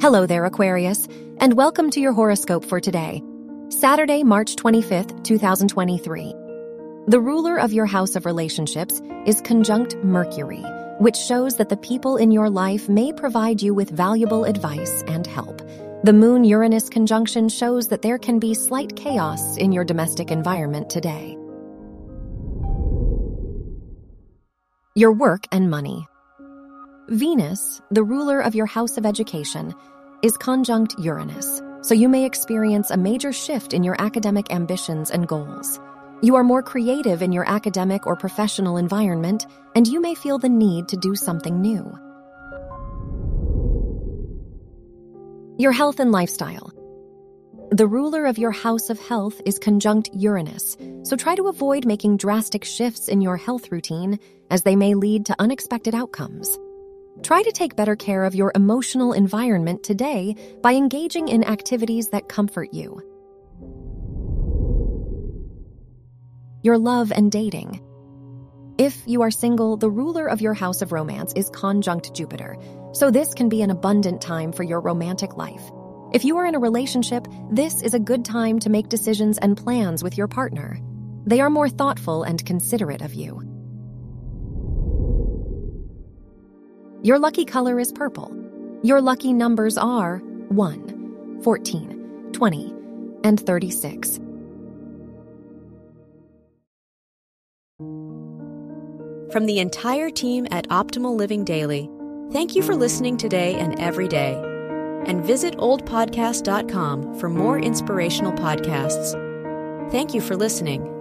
Hello there, Aquarius, and welcome to your horoscope for today, Saturday, March 25th, 2023. The ruler of your house of relationships is conjunct Mercury, which shows that the people in your life may provide you with valuable advice and help. The Moon Uranus conjunction shows that there can be slight chaos in your domestic environment today. Your work and money. Venus, the ruler of your house of education, is conjunct Uranus, so you may experience a major shift in your academic ambitions and goals. You are more creative in your academic or professional environment, and you may feel the need to do something new. Your health and lifestyle. The ruler of your house of health is conjunct Uranus, so try to avoid making drastic shifts in your health routine as they may lead to unexpected outcomes. Try to take better care of your emotional environment today by engaging in activities that comfort you. Your love and dating. If you are single, the ruler of your house of romance is conjunct Jupiter, so this can be an abundant time for your romantic life. If you are in a relationship, this is a good time to make decisions and plans with your partner. They are more thoughtful and considerate of you. Your lucky color is purple. Your lucky numbers are 1, 14, 20, and 36. From the entire team at Optimal Living Daily, thank you for listening today and every day. And visit oldpodcast.com for more inspirational podcasts. Thank you for listening.